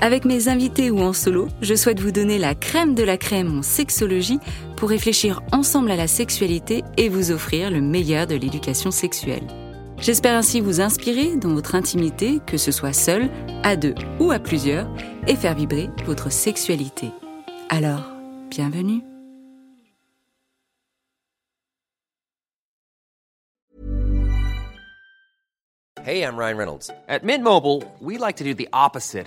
Avec mes invités ou en solo, je souhaite vous donner la crème de la crème en sexologie pour réfléchir ensemble à la sexualité et vous offrir le meilleur de l'éducation sexuelle. J'espère ainsi vous inspirer dans votre intimité, que ce soit seul, à deux ou à plusieurs, et faire vibrer votre sexualité. Alors, bienvenue Hey, I'm Ryan Reynolds. At Mint Mobile, we like to do the opposite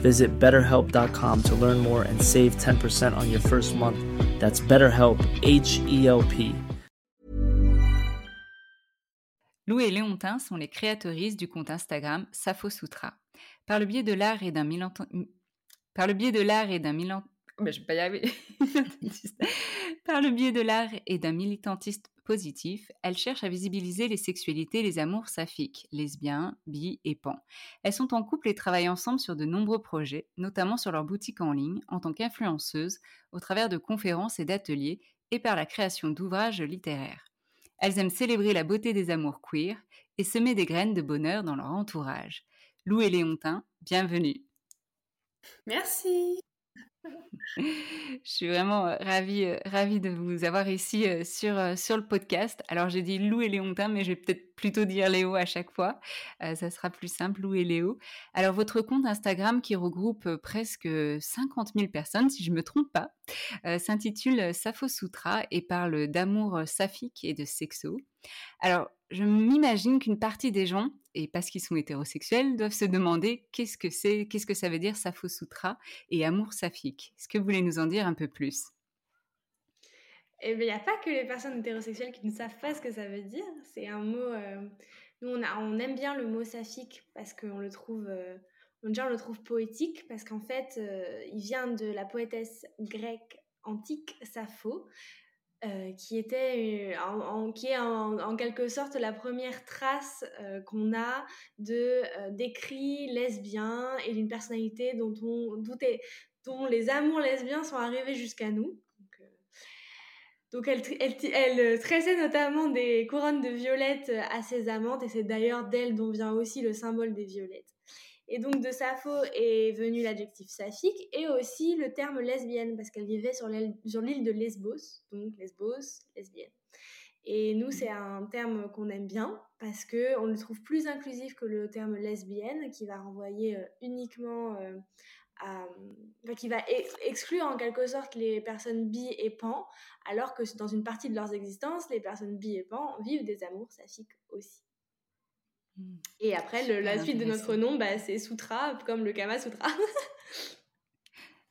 Visit betterhelp.com to learn more and save 10% on your first month. That's BetterHelp, H E L P. Lou et Léontin sont les créatrices du compte Instagram Safo Sutra. Par le biais de l'art et d'un militant... Par le biais de l'art et d'un arriver. Par le biais de l'art et d'un militantiste positif, elles cherchent à visibiliser les sexualités et les amours saphiques, lesbiens, bi et pan. Elles sont en couple et travaillent ensemble sur de nombreux projets, notamment sur leur boutique en ligne, en tant qu'influenceuses, au travers de conférences et d'ateliers, et par la création d'ouvrages littéraires. Elles aiment célébrer la beauté des amours queer et semer des graines de bonheur dans leur entourage. Lou et Léontin, bienvenue. Merci. Je suis vraiment euh, ravie, euh, ravie de vous avoir ici euh, sur, sur le podcast. Alors j'ai dit Lou et Léontin, mais je vais peut-être plutôt dire Léo à chaque fois. ça sera plus simple, Lou et Léo. Alors votre compte Instagram qui regroupe presque 50 000 personnes, si je me trompe pas, s'intitule Safo Sutra et parle d'amour saphique et de sexo. Alors je m'imagine qu'une partie des gens et parce qu'ils sont hétérosexuels, doivent se demander qu'est-ce que c'est, qu'est-ce que ça veut dire Sappho Sutra et amour saphique. Est-ce que vous voulez nous en dire un peu plus? Eh bien, il n'y a pas que les personnes hétérosexuelles qui ne savent pas ce que ça veut dire. C'est un mot. Euh, nous, on, aime bien le mot saphique parce qu'on le trouve. Euh, on, le trouve poétique parce qu'en fait, euh, il vient de la poétesse grecque antique Sappho, euh, qui était euh, en, qui est en, quelque sorte la première trace euh, qu'on a de d'écrits lesbiens et d'une personnalité dont on doutait, dont les amours lesbiens sont arrivés jusqu'à nous. Donc, elle, elle, elle, tressait notamment des couronnes de violettes à ses amantes et c'est d'ailleurs d'elle dont vient aussi le symbole des violettes. Et donc de Sappho est venu l'adjectif saphique et aussi le terme lesbienne parce qu'elle vivait sur l'île de Lesbos, donc Lesbos, lesbienne. Et nous, c'est un terme qu'on aime bien parce qu'on le trouve plus inclusif que le terme lesbienne qui va renvoyer euh, uniquement euh, à. qui va exclure en quelque sorte les personnes bi et pan, alors que dans une partie de leur existence, les personnes bi et pan vivent des amours saphiques aussi. Mmh. Et après, la suite de notre nom, bah, c'est Sutra, comme le Kama Sutra.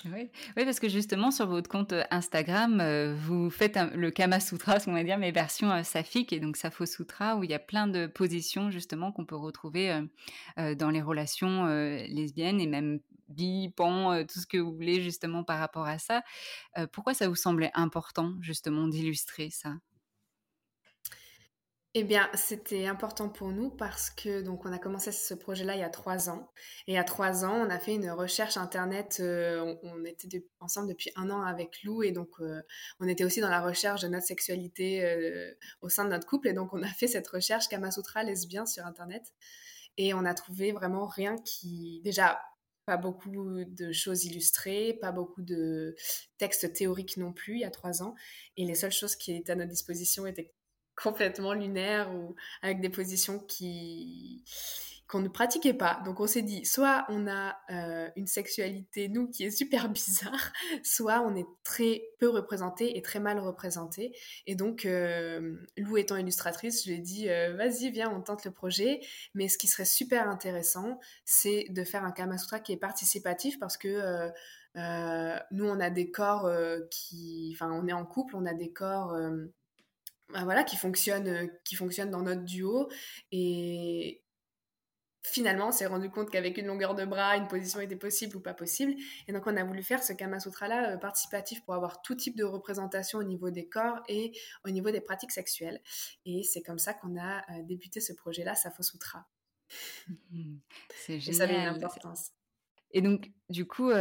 Oui. oui, parce que justement, sur votre compte euh, Instagram, euh, vous faites le Kama Sutra, ce qu'on va dire, mais version euh, saphique, et donc Sapho Sutra, où il y a plein de positions, justement, qu'on peut retrouver dans les relations lesbiennes et même bi, pan, tout ce que vous voulez justement par rapport à ça. pourquoi ça vous semblait important justement d'illustrer ça? Eh bien, c'était important pour nous parce que donc on a commencé ce projet-là il y a trois ans. Et à trois ans, on a fait une recherche internet. Euh, on, était ensemble depuis un an avec Lou et donc euh, on était aussi dans la recherche de notre sexualité euh, au sein de notre couple. Et donc on a fait cette recherche Kamasutra lesbien sur internet et on a trouvé vraiment rien qui déjà pas beaucoup de choses illustrées, pas beaucoup de textes théoriques non plus il y a trois ans. Et les seules choses qui étaient à notre disposition étaient complètement lunaire ou avec des positions qui qu'on ne pratiquait pas. Donc on s'est dit, soit on a euh, une sexualité, nous, qui est super bizarre, soit on est très peu représenté et très mal représenté. Et donc, euh, Lou étant illustratrice, je lui ai dit, euh, vas-y, viens, on tente le projet. Mais ce qui serait super intéressant, c'est de faire un Kama Sutra qui est participatif parce que nous, on a des corps qui... Enfin, on est en couple, on a des corps bah, voilà, qui fonctionne, euh, qui fonctionne dans notre duo. Et finalement, on s'est rendu compte qu'avec une longueur de bras, une position était possible ou pas possible. Et donc, on a voulu faire ce Kama Sutra-là euh, participatif pour avoir tout type de représentation au niveau des corps et au niveau des pratiques sexuelles. Et c'est comme ça qu'on a euh, débuté ce projet-là, Safo Sutra. C'est génial. Et ça avait une importance. Et donc, du coup,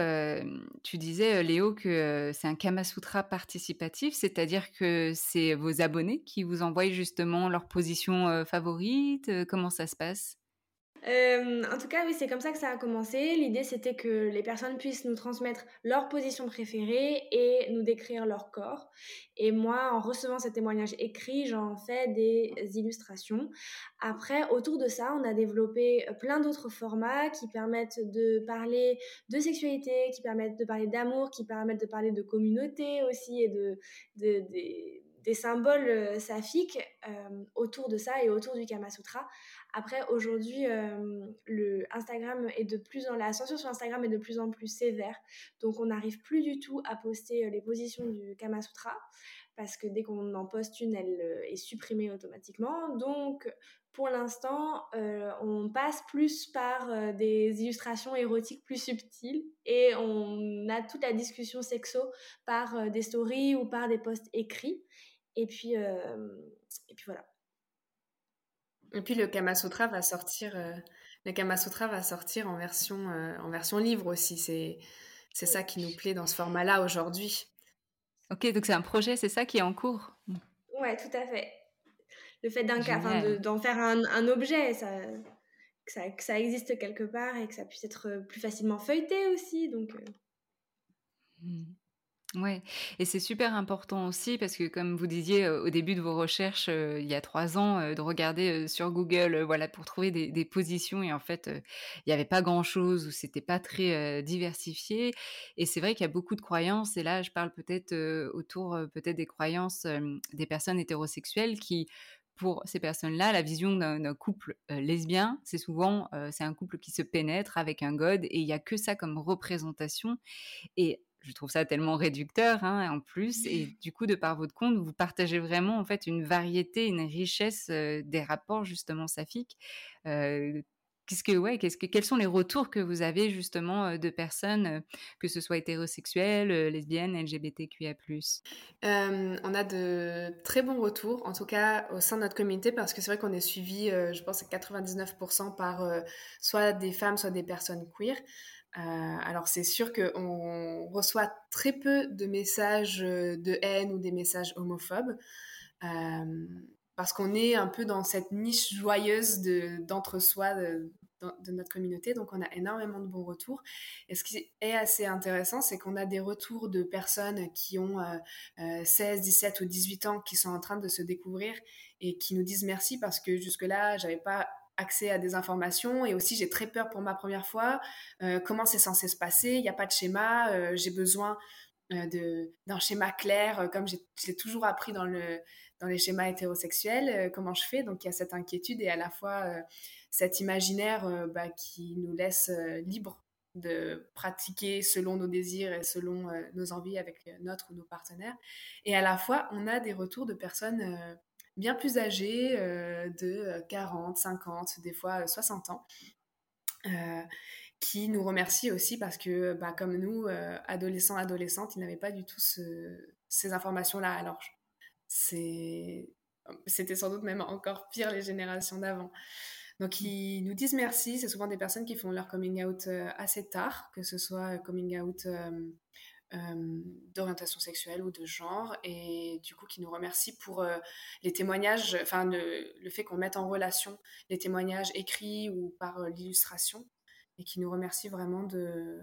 tu disais, Léo, que c'est un Kamasutra participatif, c'est-à-dire que c'est vos abonnés qui vous envoient justement leur position favorite. comment ça se passe? Euh, en tout cas, oui, c'est comme ça que ça a commencé. L'idée, c'était que les personnes puissent nous transmettre leur position préférée et nous décrire leur corps. Et moi, en recevant ces témoignages écrits, j'en fais des illustrations. Après, autour de ça, on a développé plein d'autres formats qui permettent de parler de sexualité, qui permettent de parler d'amour, qui permettent de parler de communauté aussi et de, de, des symboles euh, saphiques euh, autour de ça et autour du Kama Sutra. Après, aujourd'hui, euh, le Instagram est de plus en la censure sur Instagram est de plus en plus sévère, donc on n'arrive plus du tout à poster les positions du Kama Sutra parce que dès qu'on en poste une, elle est supprimée automatiquement. Donc, pour l'instant, on passe plus par des illustrations érotiques plus subtiles et on a toute la discussion sexo par des stories ou par des posts écrits. Et puis, euh, et puis voilà. Et puis le Kama Sutra va sortir, euh, le Kama Sutra va sortir en version, euh, en version livre aussi. C'est, c'est ça qui nous plaît dans ce format-là aujourd'hui. Ok, donc c'est un projet, c'est ça qui est en cours. Ouais, tout à fait. Le fait d'un d'en faire un, un objet, ça, que ça, que ça, existe quelque part et que ça puisse être plus facilement feuilleté aussi. Donc. Mmh. Ouais, et c'est super important aussi parce que comme vous disiez au début de vos recherches il y a trois ans, de regarder sur Google, voilà, pour trouver des, positions et en fait il n'y avait pas grand chose ou c'était pas très diversifié. Et c'est vrai qu'il y a beaucoup de croyances et là je parle peut-être autour peut-être des croyances des personnes hétérosexuelles qui pour ces personnes-là, la vision d'un couple lesbien, c'est souvent c'est un couple qui se pénètre avec un god et il y a que ça comme représentation. Et je trouve ça tellement réducteur hein, en plus. Et du coup, de par votre compte, vous partagez vraiment en fait une variété, une richesse des rapports justement saphiques. Qu'est-ce que, ouais, qu'est-ce que, quels sont les retours que vous avez justement de personnes, que ce soit hétérosexuelles, lesbiennes, LGBTQIA+. on a de très bons retours, en tout cas au sein de notre communauté, parce que c'est vrai qu'on est suivi, je pense, à 99% par soit des femmes, soit des personnes queer. Euh, alors c'est sûr qu'on reçoit très peu de messages euh, de haine ou des messages homophobes. Euh, parce qu'on est un peu dans cette niche joyeuse d'entre-soi de, notre communauté, donc on a énormément de bons retours. Et ce qui est assez intéressant, c'est qu'on a des retours de personnes qui ont 16, 17 ou 18 ans qui sont en train de se découvrir et qui nous disent merci parce que jusque-là, j'avais pas accès à des informations et aussi j'ai très peur pour ma première fois. Euh, comment c'est censé se passer? Il n'y a pas de schéma. Euh, j'ai besoin euh, d'un schéma clair, comme j'ai toujours appris dans, le, dans les schémas hétérosexuels. comment je fais? Donc il y a cette inquiétude et à la fois cet imaginaire bah, qui nous laisse libre de pratiquer selon nos désirs et selon nos envies avec notre ou nos partenaires. Et à la fois, on a des retours de personnes bien plus âgés, euh, de 40, euh, 50, des fois 60 euh, ans, qui nous remercie aussi parce que, bah, comme nous, adolescents, adolescentes, ils n'avaient pas du tout ces informations-là. Alors, c'était sans doute même encore pire les générations d'avant. Donc, ils nous disent merci. C'est souvent des personnes qui font leur coming out assez tard, que ce soit coming out d'orientation sexuelle ou de genre, et du coup qui nous remercie pour les témoignages, enfin le, fait qu'on mette en relation les témoignages écrits ou par l'illustration, et qui nous remercie vraiment de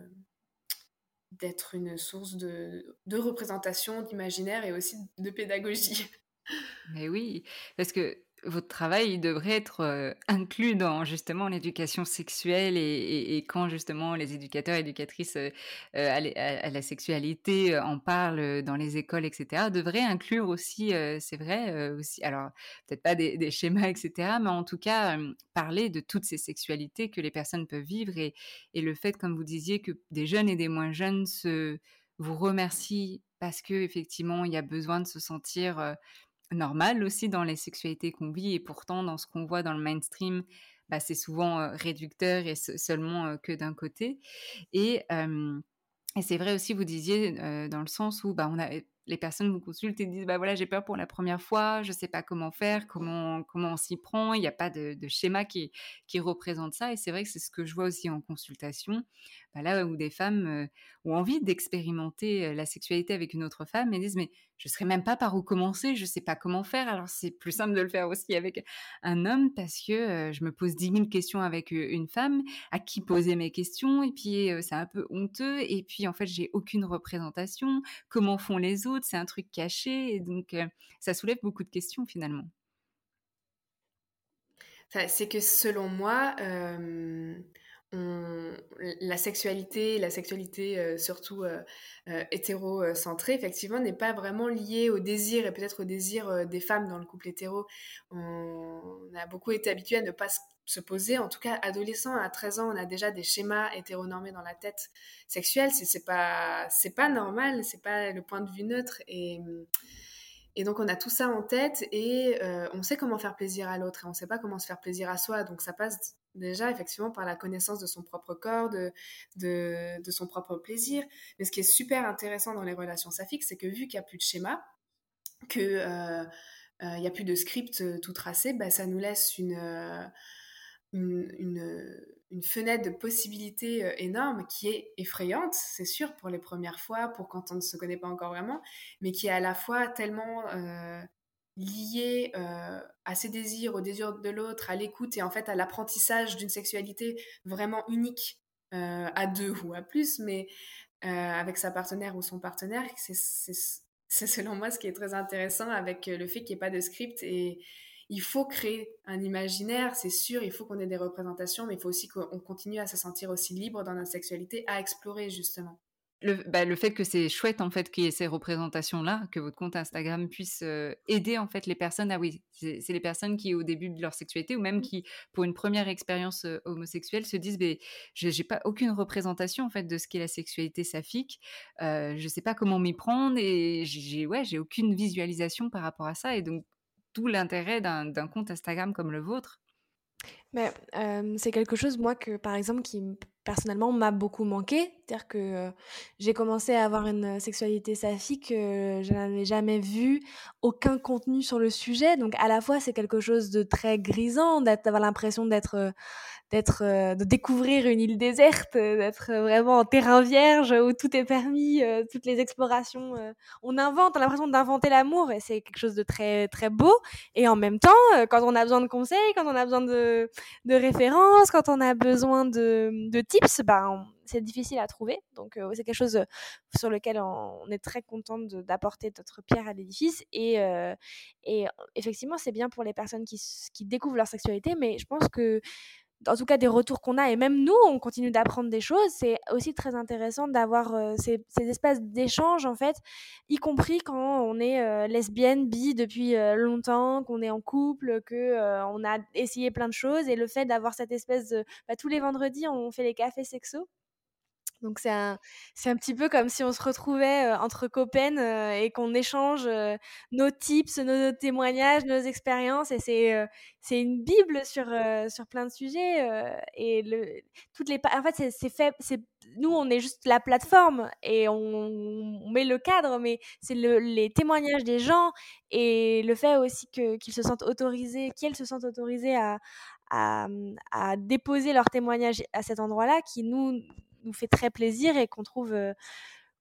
d'être une source de, de représentation, d'imaginaire et aussi de pédagogie. Mais oui, parce que votre travail devrait être inclus dans justement l'éducation sexuelle et, quand justement les éducateurs et éducatrices à, la sexualité en parlent dans les écoles, etc., devraient inclure aussi, c'est vrai, aussi, alors peut-être pas des, schémas, etc., mais en tout cas parler de toutes ces sexualités que les personnes peuvent vivre et, et le fait, comme vous disiez, que des jeunes et des moins jeunes se, vous remercient parce que effectivement il y a besoin de se sentir normal aussi dans les sexualités qu'on vit et pourtant dans ce qu'on voit dans le mainstream, bah, c'est souvent réducteur et seulement que d'un côté. Et, et c'est vrai aussi, vous disiez, dans le sens où bah, on a les personnes vous consultent et disent bah voilà j'ai peur pour la première fois, je sais pas comment faire, comment comment on s'y prend, il n'y a pas de, schéma qui qui représente ça. Et c'est vrai que c'est ce que je vois aussi en consultation, bah là où des femmes euh, ont envie d'expérimenter euh, la sexualité avec une autre femme et disent mais je ne saurais même pas par où commencer, je sais pas comment faire. Alors c'est plus simple de le faire aussi avec un homme parce que euh, je me pose dix mille questions avec une femme à qui poser mes questions et puis c'est un peu honteux. Et puis en fait j'ai aucune représentation, comment font les autres c'est un truc caché, et donc ça soulève beaucoup de questions finalement. c'est que selon moi, la sexualité, la sexualité surtout hétérocentrée, effectivement, n'est pas vraiment liée au désir et peut-être au désir des femmes dans le couple hétéro. On a beaucoup été habitué à ne pas se poser. En tout cas, adolescent, à 13 ans, on a déjà des schémas hétéronormés dans la tête sexuelle. C'est pas, pas normal, c'est pas le point de vue neutre. Et donc, on a tout ça en tête et euh, on sait comment faire plaisir à l'autre et on sait pas comment se faire plaisir à soi. Donc, ça passe déjà effectivement par la connaissance de son propre corps, de, de, son propre plaisir. Mais ce qui est super intéressant dans les relations saphiques, c'est que vu qu'il n'y a plus de schéma, que euh, euh, n'y a plus de script tout tracé, bah, ça nous laisse une, une, fenêtre de possibilités euh, énorme qui est effrayante, c'est sûr, pour les premières fois, pour quand on ne se connaît pas encore vraiment, mais qui est à la fois tellement euh, liée euh, à ses désirs, au désir de l'autre, à l'écoute et en fait à l'apprentissage d'une sexualité vraiment unique à deux ou à plus, mais avec sa partenaire ou son partenaire, c'est selon moi ce qui est très intéressant avec le fait qu'il n'y ait pas de script et il faut créer un imaginaire, c'est sûr, il faut qu'on ait des représentations, mais il faut aussi qu'on continue à se sentir aussi libre dans notre sexualité, à explorer justement. Le, bah, fait que c'est chouette en fait qu'il y ait ces représentations là, que votre compte Instagram puisse euh, aider en fait les personnes. Ah oui, c'est les personnes qui au début de leur sexualité ou même qui pour une première expérience euh, homosexuelle se disent mais j'ai pas aucune représentation en fait de ce qu'est la sexualité saphique. Euh, je sais pas comment m'y prendre et j'ai ouais j'ai aucune visualisation par rapport à ça et donc tout l'intérêt d'un compte Instagram comme le vôtre. Mais c'est quelque chose, moi, que par exemple, qui personnellement m'a beaucoup manqué. C'est-à-dire que j'ai commencé à avoir une sexualité saphique, je n'avais jamais vu aucun contenu sur le sujet. Donc, à la fois, c'est quelque chose de très grisant, d'avoir l'impression d'être d'être, euh, de découvrir une île déserte, euh, d'être vraiment en terrain vierge où tout est permis, euh, toutes les explorations. on invente, on a l'impression d'inventer l'amour et c'est quelque chose de très très beau. Et en même temps, quand on a besoin de conseils, quand on a besoin de, de références, quand on a besoin de, de tips, ben c'est difficile à trouver. Donc c'est quelque chose sur lequel on, est très content d'apporter notre pierre à l'édifice. Et, et effectivement, c'est bien pour les personnes qui, qui découvrent leur sexualité, mais je pense que en tout cas des retours qu'on a, et même nous, on continue d'apprendre des choses, c'est aussi très intéressant d'avoir euh, ces, ces, espèces d'échanges, en fait, y compris quand on est euh, lesbienne, bi depuis euh, longtemps, qu'on est en couple, que on a essayé plein de choses, et le fait d'avoir cette espèce de... Bah, tous les vendredis, on fait les cafés sexo. Donc c'est un, c'est un petit peu comme si on se retrouvait entre copains et qu'on échange nos tips, nos, témoignages, nos expériences. Et c'est, c'est une bible sur, sur plein de sujets. et toutes les, en fait, c'est, fait. C'est, nous, on est juste la plateforme et on, met le cadre, mais c'est le, les témoignages des gens et le fait aussi que, qu'ils se sentent autorisés, qu'elles se sentent autorisées à, à, déposer leur témoignage à cet endroit-là qui nous nous fait très plaisir et qu'on trouve, euh,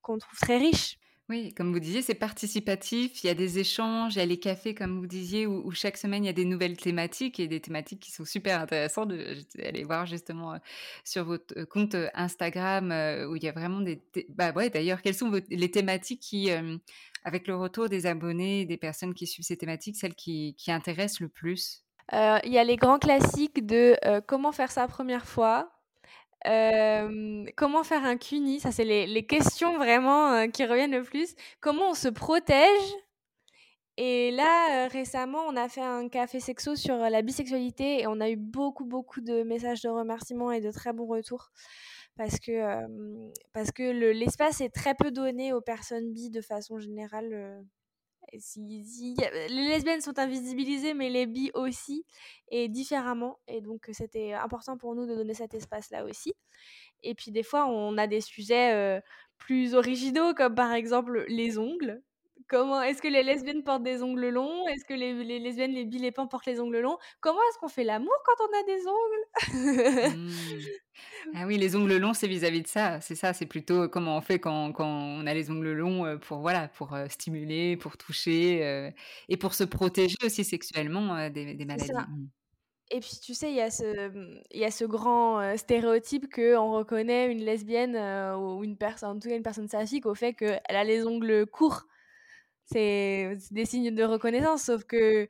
qu'on trouve très riche. Oui, comme vous disiez, c'est participatif, il y a des échanges, il y a les cafés, comme vous disiez, où, chaque semaine, il y a des nouvelles thématiques et des thématiques qui sont super intéressantes. Allez voir justement euh, sur votre euh, compte Instagram où il y a vraiment des... Bah ouais, d'ailleurs, quelles sont les thématiques qui, avec le retour des abonnés, des personnes qui suivent ces thématiques, celles qui, qui intéressent le plus? Il y a les grands classiques de comment faire sa première fois, comment faire un CUNY? Ça, c'est les, questions vraiment qui reviennent le plus. Comment on se protège? Et là, récemment, on a fait un café sexo sur la bisexualité et on a eu beaucoup, beaucoup de messages de remerciements et de très bons retours. Parce que, parce que l'espace est très peu donné aux personnes bi de façon générale si, les lesbiennes sont invisibilisées, mais les bi aussi, et différemment. Et donc, c'était important pour nous de donner cet espace-là aussi. Et puis, des fois, on a des sujets plus originaux, comme par exemple les ongles. Comment est-ce que les lesbiennes portent des ongles longs? Est-ce que les, les, lesbiennes, les bi, les pans portent les ongles longs? Comment est-ce qu'on fait l'amour quand on a des ongles? Mmh. Ah oui, les ongles longs, c'est vis-à-vis de ça. C'est ça, c'est plutôt comment on fait quand, quand, on a les ongles longs euh, pour voilà, pour euh, stimuler, pour toucher euh, et pour se protéger aussi sexuellement des, des, maladies. Et puis tu sais, il y a ce, y a ce grand stéréotype que on reconnaît une lesbienne ou une personne, en tout cas une personne saphique, au fait qu'elle a les ongles courts. C'est des signes de reconnaissance, sauf que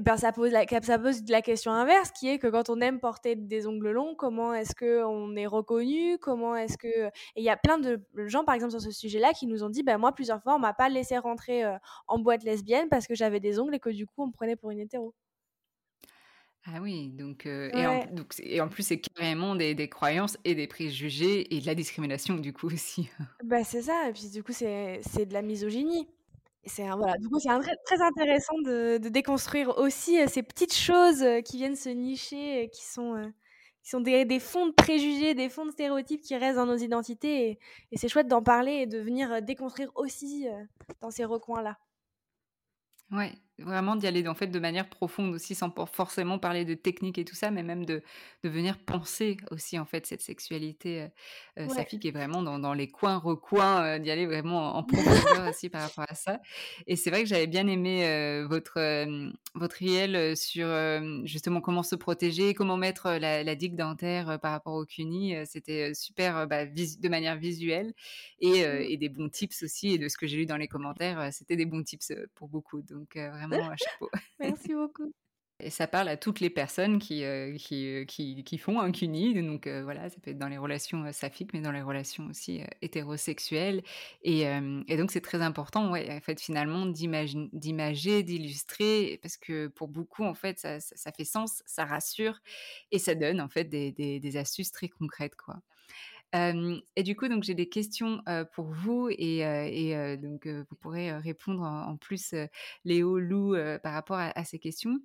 ben, ça, pose la, ça pose la question inverse, qui est que quand on aime porter des ongles longs, comment est-ce qu'on est reconnu? Comment est-ce que... Il y a plein de gens, par exemple, sur ce sujet-là, qui nous ont dit, ben, moi, plusieurs fois, on m'a pas laissé rentrer euh, en boîte lesbienne parce que j'avais des ongles et que du coup, on me prenait pour une hétéro. Ah oui, donc, euh, et, en, donc et, en, plus, c'est carrément des, des, croyances et des préjugés et de la discrimination, du coup, aussi. Bah, c'est ça, et puis du coup, c'est de la misogynie. C'est voilà, du coup, c'est très, intéressant de, déconstruire aussi ces petites choses qui viennent se nicher, qui sont, qui sont des, des, fonds de préjugés, des fonds de stéréotypes qui restent dans nos identités. Et, et c'est chouette d'en parler et de venir déconstruire aussi dans ces recoins-là. Ouais, vraiment d'y aller en fait de manière profonde aussi, sans forcément parler de technique et tout ça, mais même de, de venir penser aussi en fait cette sexualité euh, saphique et vraiment dans, dans les coins, recoins, euh, d'y aller vraiment en profondeur aussi par rapport à ça. Et c'est vrai que j'avais bien aimé euh, votre, votre réel sur justement comment se protéger, comment mettre la, la digue dentaire par rapport au CUNY. C'était super bah, de manière visuelle et, mmh. et, des bons tips aussi. Et de ce que j'ai lu dans les commentaires, c'était des bons tips pour beaucoup. Donc vraiment, chapeau. Merci beaucoup. Et ça parle à toutes les personnes qui, euh, qui, euh, qui, qui, font un CUNY. Donc euh, voilà, ça peut être dans les relations saphiques, mais dans les relations aussi hétérosexuelles. Et, et donc c'est très important, ouais, en fait, finalement, d'imager, d'illustrer, parce que pour beaucoup, en fait, ça, ça, fait sens, ça rassure, et ça donne, en fait, des, des, des astuces très concrètes, quoi et du coup, donc j'ai des questions pour vous et, donc vous pourrez répondre en, plus, Léo, Lou, par rapport à, ces questions,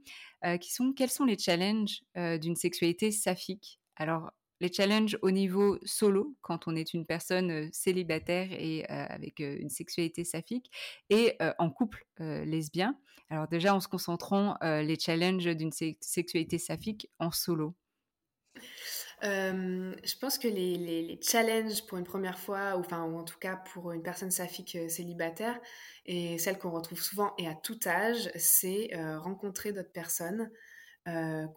qui sont quels sont les challenges d'une sexualité saphique? Alors, les challenges au niveau solo, quand on est une personne célibataire et avec une sexualité saphique, et en couple lesbien. Alors déjà, en se concentrant les challenges d'une sexualité saphique en solo. Euh, je pense que les, les, challenges pour une première fois, ou, enfin, ou en tout cas pour une personne saphique euh, célibataire, et celle qu'on retrouve souvent et à tout âge, c'est euh, rencontrer d'autres personnes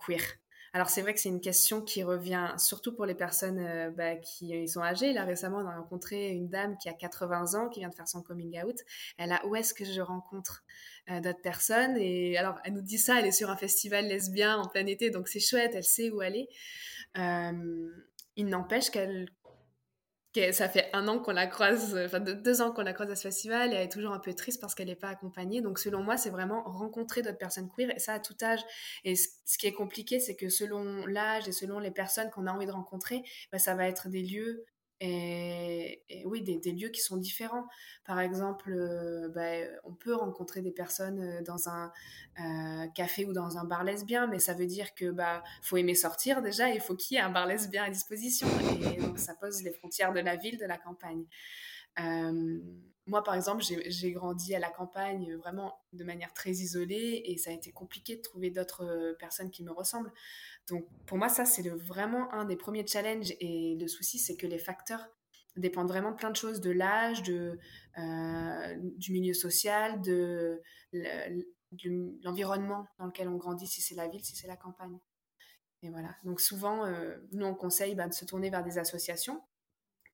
queer. Alors c'est vrai que c'est une question qui revient surtout pour les personnes bah, qui sont âgées. Là récemment, on a rencontré une dame qui a 80 ans, qui vient de faire son coming out. Elle a où est-ce que je rencontre d'autres personnes? Et alors elle nous dit ça, elle est sur un festival lesbien en plein été, donc c'est chouette, elle sait où aller. Euh, il n'empêche qu'elle ça fait un an qu'on la croise, enfin deux ans qu'on la croise à ce festival et elle est toujours un peu triste parce qu'elle n'est pas accompagnée. Donc selon moi, c'est vraiment rencontrer d'autres personnes queer et ça à tout âge. Et ce, qui est compliqué, c'est que selon l'âge et selon les personnes qu'on a envie de rencontrer, bah, ça va être des lieux et, oui, des, lieux qui sont différents. Par exemple, bah, on peut rencontrer des personnes dans un café ou dans un bar lesbien, mais ça veut dire que bah faut aimer sortir déjà, il faut qu'il y ait un bar lesbien à disposition, et donc ça pose les frontières de la ville, de la campagne. moi, par exemple, j'ai grandi à la campagne vraiment de manière très isolée et ça a été compliqué de trouver d'autres personnes qui me ressemblent. Donc, pour moi, ça, c'est vraiment un des premiers challenges. Et le souci, c'est que les facteurs dépendent vraiment de plein de choses, de l'âge, de, du milieu social, de l'environnement dans lequel on grandit, si c'est la ville, si c'est la campagne. Et voilà. Donc souvent, nous, on conseille bah, de se tourner vers des associations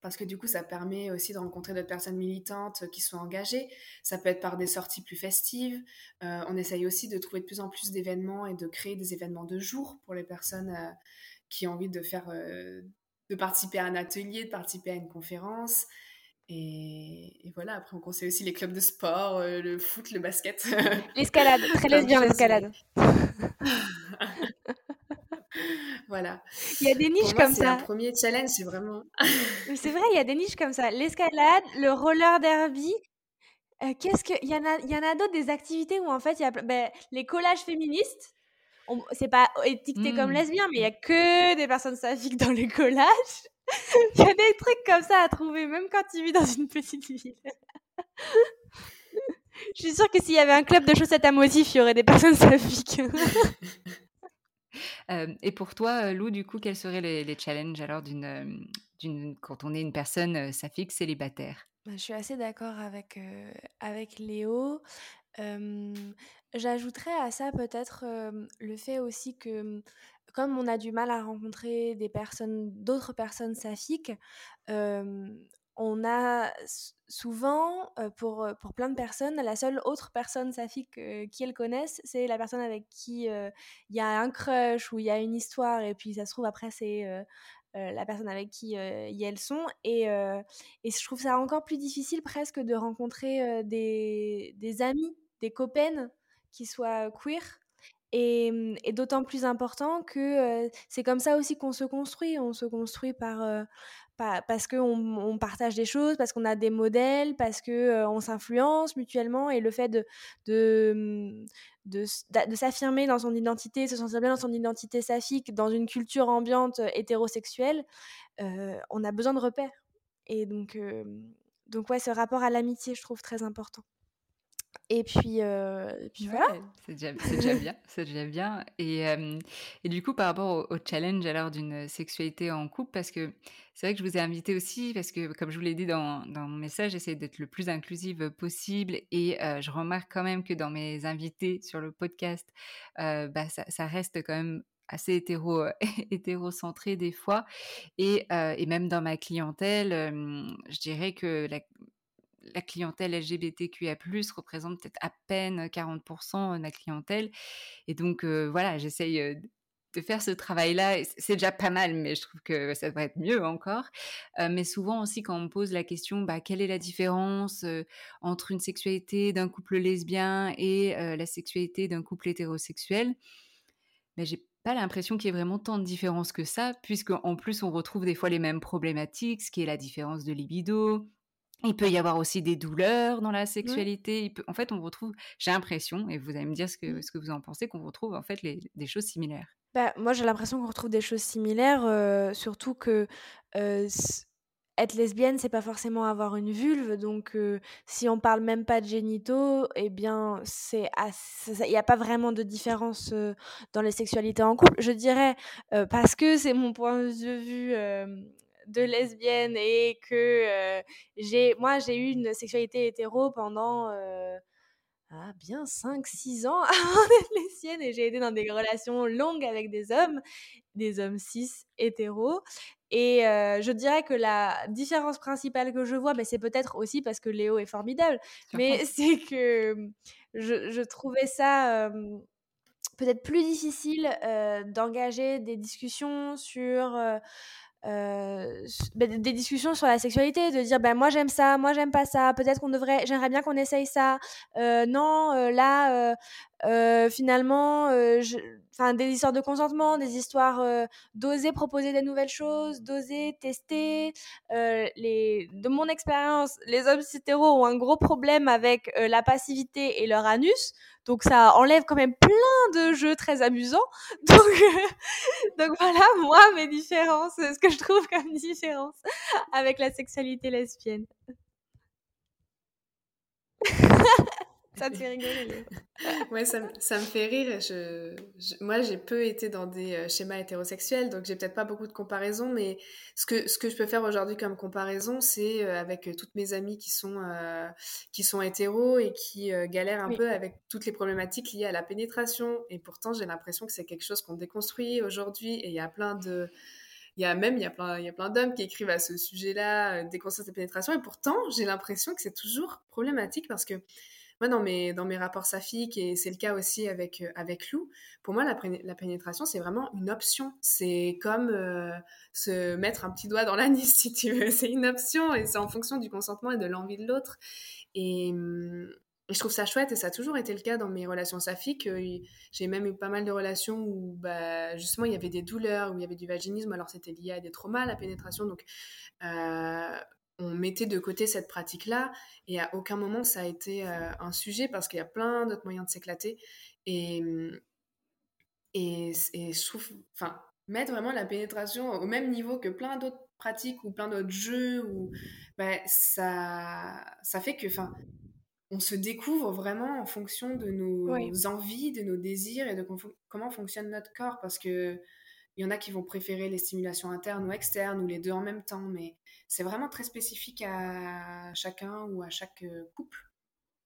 parce que du coup, ça permet aussi de rencontrer d'autres personnes militantes qui sont engagées. Ça peut être par des sorties plus festives. Euh, on essaye aussi de trouver de plus en plus d'événements et de créer des événements de jour pour les personnes euh, qui ont envie de faire, euh, de participer à un atelier, de participer à une conférence. Et, et, voilà, après on conseille aussi les clubs de sport, le foot, le basket. L'escalade, très lesbien l'escalade. Voilà. Il y a des niches comme ça. C'est premier challenge, c'est vraiment. c'est vrai, il y a des niches comme ça. L'escalade, le roller derby. Euh, qu'est-ce que il y en a il y en a d'autres des activités où en fait il y a ben, les collages féministes c'est pas étiqueté comme mmh. lesbien mais il y a que des personnes saphiques dans les collages il y a des trucs comme ça à trouver même quand tu vis dans une petite ville je suis sûre que s'il y avait un club de chaussettes à motifs il y aurait des personnes saphiques et pour toi, Lou, du coup, quels seraient les, challenges alors d'une, d'une, quand on est une personne saphique célibataire? Bah, Je suis assez d'accord avec, avec Léo. j'ajouterais à ça peut-être le fait aussi que comme on a du mal à rencontrer des personnes, d'autres personnes saphiques, on a souvent, pour, pour plein de personnes, la seule autre personne saphique qui elles connaissent, c'est la personne avec qui il y a un crush ou il y a une histoire, et puis ça se trouve après c'est la personne avec qui elles sont. Et, je trouve ça encore plus difficile presque de rencontrer des, des amis, des copaines qui soient queer. Et, et d'autant plus important que c'est comme ça aussi qu'on se construit. On se construit par, parce qu'on on partage des choses, parce qu'on a des modèles, parce qu'on on s'influence mutuellement et le fait de, de, mmh, de, s'affirmer dans son identité, se sentir bien dans son identité saphique, dans une culture ambiante hétérosexuelle, on a besoin de repères. Et donc, donc ouais, ce rapport à l'amitié, je trouve très important. Et puis, euh, puis voilà. C'est déjà, déjà, bien. C'est déjà bien. Et, et, du coup, par rapport au, challenge alors d'une sexualité en couple, parce que c'est vrai que je vous ai invité aussi, parce que comme je vous l'ai dit dans, dans, mon message, j'essaie d'être le plus inclusive possible. Et je remarque quand même que dans mes invités sur le podcast, bah, ça, ça, reste quand même assez hétéro, hétérocentré des fois. Et, et, même dans ma clientèle, je dirais que la, la clientèle LGBTQIA+, représente peut-être à peine 40% de la clientèle. Et donc, voilà, j'essaye de faire ce travail-là. C'est déjà pas mal, mais je trouve que ça devrait être mieux encore. mais souvent aussi, quand on me pose la question, bah, quelle est la différence entre une sexualité d'un couple lesbien et la sexualité d'un couple hétérosexuel bah, J'ai pas l'impression qu'il y ait vraiment tant de différence que ça, puisque en plus, on retrouve des fois les mêmes problématiques, ce qui est la différence de libido, il peut y avoir aussi des douleurs dans la sexualité. Il peut... En fait, on retrouve, j'ai l'impression, et vous allez me dire ce que, mmh. ce que vous en pensez, qu'on retrouve en fait les, des choses similaires. Bah, moi, j'ai l'impression qu'on retrouve des choses similaires, euh, surtout que euh, être lesbienne, c'est pas forcément avoir une vulve. Donc, euh, si on parle même pas de génitaux, eh bien, c'est il n'y a pas vraiment de différence dans les sexualités en couple. Je dirais, parce que c'est mon point de vue de lesbienne et que j'ai moi j'ai eu une sexualité hétéro pendant ah, bien 5-6 ans avant d'être lesbienne et j'ai été dans des relations longues avec des hommes, des hommes cis hétéros. Et je dirais que la différence principale que je vois, ben, c'est peut-être aussi parce que Léo est formidable, mais c'est que je, je, trouvais ça peut-être plus difficile d'engager des discussions sur euh, bah, des discussions sur la sexualité, de dire ben moi j'aime ça, moi j'aime pas ça, peut-être qu'on devrait, j'aimerais bien qu'on essaye ça. Euh, non, euh, là finalement, je... enfin des histoires de consentement, des histoires d'oser proposer des nouvelles choses, d'oser tester. les, de mon expérience, les hommes hétéros ont un gros problème avec la passivité et leur anus, donc ça enlève quand même plein de jeux très amusants. Donc, donc voilà, moi mes différences, ce que je trouve comme différence avec la sexualité lesbienne. ça te fait rigoler. ouais, ça, ça, me fait rire. Je, moi, j'ai peu été dans des euh, schémas hétérosexuels, donc j'ai peut-être pas beaucoup de comparaisons, mais ce que, ce que je peux faire aujourd'hui comme comparaison, c'est euh, avec euh, toutes mes amies qui sont, qui sont hétéros et qui galèrent un peu avec toutes les problématiques liées à la pénétration. Et pourtant, j'ai l'impression que c'est quelque chose qu'on déconstruit aujourd'hui et il y a plein de il y a même il y a plein il y a plein d'hommes qui écrivent à ce sujet-là des consciences de pénétration et pourtant j'ai l'impression que c'est toujours problématique parce que moi, dans mes, dans mes rapports saphiques, et c'est le cas aussi avec, euh, avec Lou, pour moi, la, la pénétration, c'est vraiment une option. C'est comme euh, se mettre un petit doigt dans l'anis, si tu veux. C'est une option et c'est en fonction du consentement et de l'envie de l'autre. Et, hum, je trouve ça chouette et ça a toujours été le cas dans mes relations saphiques. Euh, j'ai même eu pas mal de relations où bah, justement il y avait des douleurs, où il y avait du vaginisme, alors c'était lié à des traumas, la pénétration. Donc on mettait de côté cette pratique-là et à aucun moment ça a été euh, un sujet parce qu'il y a plein d'autres moyens de s'éclater et, et, je trouve, enfin, mettre vraiment la pénétration au même niveau que plein d'autres pratiques ou plein d'autres jeux ou ben, ça, ça fait que, enfin, on se découvre vraiment en fonction de nos envies, de nos désirs et de comment fonctionne notre corps parce que il y en a qui vont préférer les stimulations internes ou externes ou les deux en même temps, mais c'est vraiment très spécifique à chacun ou à chaque euh, couple.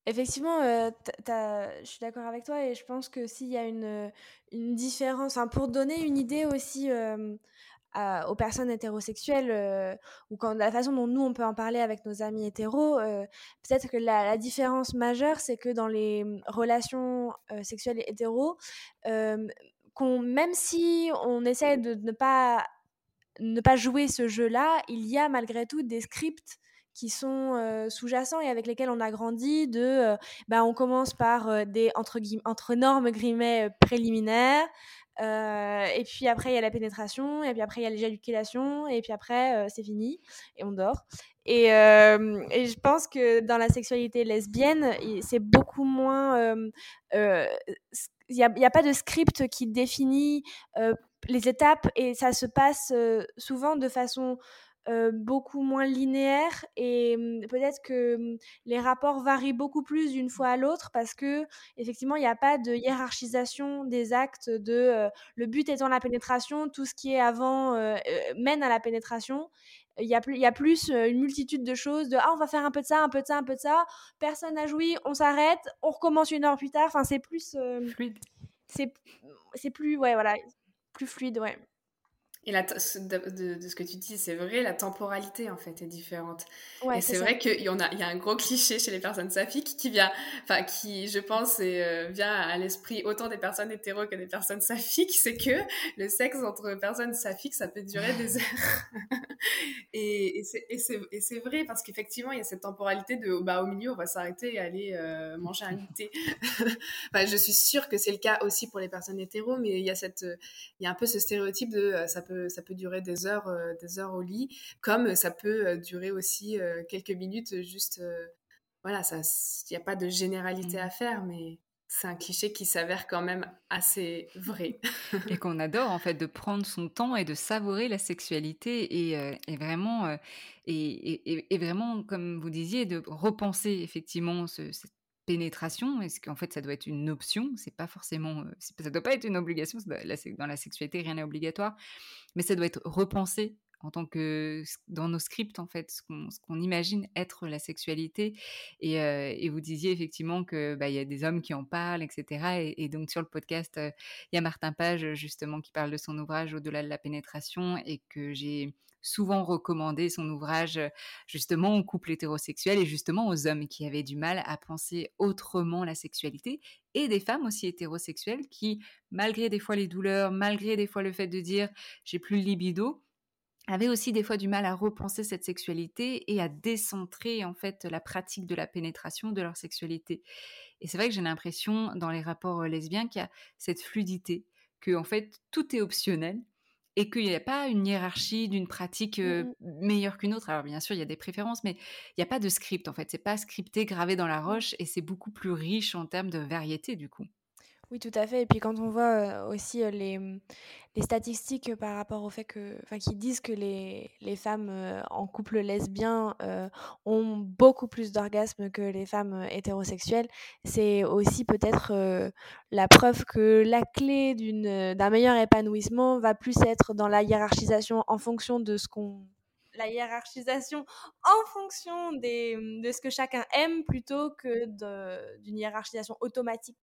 Effectivement, euh, je suis d'accord avec toi et je pense que s'il y a une, une différence, pour donner une idée aussi aux personnes hétérosexuelles ou quand la façon dont nous on peut en parler avec nos amis hétéros, peut-être que la, différence majeure c'est que dans les relations sexuelles hétéros, même si on essaie de ne pas ne pas jouer ce jeu-là, il y a malgré tout des scripts qui sont sous-jacents et avec lesquels on a grandi de bah, on commence par des entre, entre normes grimets préliminaires et puis après il y a la pénétration et puis après il y a l'éjaculation et puis après c'est fini et on dort. Et, et, je pense que dans la sexualité lesbienne c'est beaucoup moins il n'y a, pas de script qui définit les étapes et ça se passe souvent de façon beaucoup moins linéaire et mmh, peut-être que mmh, les rapports varient beaucoup plus d'une fois à l'autre parce que effectivement il n'y a pas de hiérarchisation des actes de le but étant la pénétration tout ce qui est avant mène à la pénétration. Il y, a plus, il y a plus une multitude de choses de ah on va faire un peu de ça un peu de ça un peu de ça. Personne n'a joui on s'arrête on recommence une heure plus tard. Enfin c'est plus fluide. c'est c'est plus ouais voilà plus fluide, ouais. Et la de, de, ce que tu dis, c'est vrai, la temporalité en fait est différente. et c'est vrai qu'il y, en a, il y a un gros cliché chez les personnes saphiques qui vient, enfin qui, je pense, euh, vient à l'esprit autant des personnes hétéros que des personnes saphiques, c'est que le sexe entre personnes saphiques, ça peut durer des heures. et, et c'est vrai parce qu'effectivement, il y a cette temporalité de, bah, au milieu, on va s'arrêter et aller euh, manger un goûter. je suis sûre que c'est le cas aussi pour les personnes hétéros, mais il y a cette, il y a un peu ce stéréotype de, euh, ça peut ça peut durer des heures, euh, des heures au lit, comme ça peut euh, durer aussi euh, quelques minutes. Juste, voilà, il n'y a pas de généralité mmh. à faire, mais c'est un cliché qui s'avère quand même assez vrai. et qu'on adore en fait de prendre son temps et de savourer la sexualité et, vraiment et, vraiment comme vous disiez de repenser effectivement ce, cette pénétration Est-ce qu'en fait ça doit être une option? C'est pas forcément, ça doit pas être une obligation. dans la sexualité, rien n'est obligatoire, mais ça doit être repensé en tant que dans nos scripts en fait, ce qu'on imagine être la sexualité. Et, vous disiez effectivement que bah, il y a des hommes qui en parlent, etc. Et, donc sur le podcast, il y a Martin Page justement qui parle de son ouvrage Au-delà de la pénétration et que j'ai souvent recommandé son ouvrage justement aux couples hétérosexuels et justement aux hommes qui avaient du mal à penser autrement la sexualité et des femmes aussi hétérosexuelles qui, malgré des fois les douleurs, malgré des fois le fait de dire j'ai plus le libido, avaient aussi des fois du mal à repenser cette sexualité et à décentrer en fait la pratique de la pénétration de leur sexualité. Et c'est vrai que j'ai l'impression dans les rapports lesbiens qu'il y a cette fluidité, que en fait tout est optionnel et qu'il n'y a pas une hiérarchie d'une pratique Mmh meilleure qu'une autre. Alors bien sûr, il y a des préférences, mais il n'y a pas de script en fait. C'est pas scripté, gravé dans la roche, et c'est beaucoup plus riche en termes de variété du coup. Oui, tout à fait. Et puis quand on voit aussi les, mmh, les statistiques par rapport au fait que, enfin, qui disent que les, les femmes en couple lesbien ont beaucoup plus d'orgasmes que les femmes hétérosexuelles, c'est aussi peut-être la preuve que la clé d'un meilleur épanouissement va plus être dans la hiérarchisation en fonction de ce qu'on la hiérarchisation en fonction des, mmh, de ce que chacun aime plutôt que d'une hiérarchisation automatique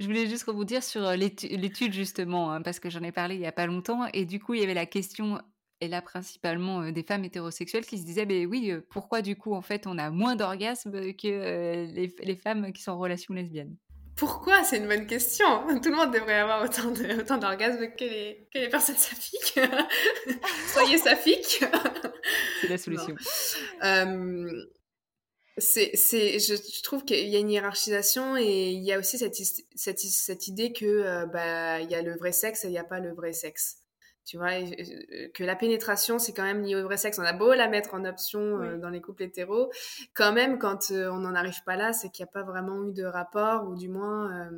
je voulais juste rebondir sur l'étude justement, hein, parce que j'en ai parlé il y a pas longtemps, et du coup il y avait la question, et là principalement des femmes hétérosexuelles qui se disaient, mais oui, pourquoi du coup en fait on a moins d'orgasmes que les, les, femmes qui sont en relation lesbienne? Pourquoi? C'est une bonne question. Tout le monde devrait avoir autant, de, autant d'orgasmes que les, que les personnes saphiques. Soyez saphiques. C'est la solution. C'est, c'est, je, trouve qu'il y a une hiérarchisation et il y a aussi cette, cette, cette idée que euh, bah il y a le vrai sexe et il n'y a pas le vrai sexe. Tu vois, euh, que la pénétration c'est quand même lié au vrai sexe. On a beau la mettre en option euh, dans les couples hétéros, quand même quand on n'en arrive pas là, c'est qu'il n'y a pas vraiment eu de rapport ou du moins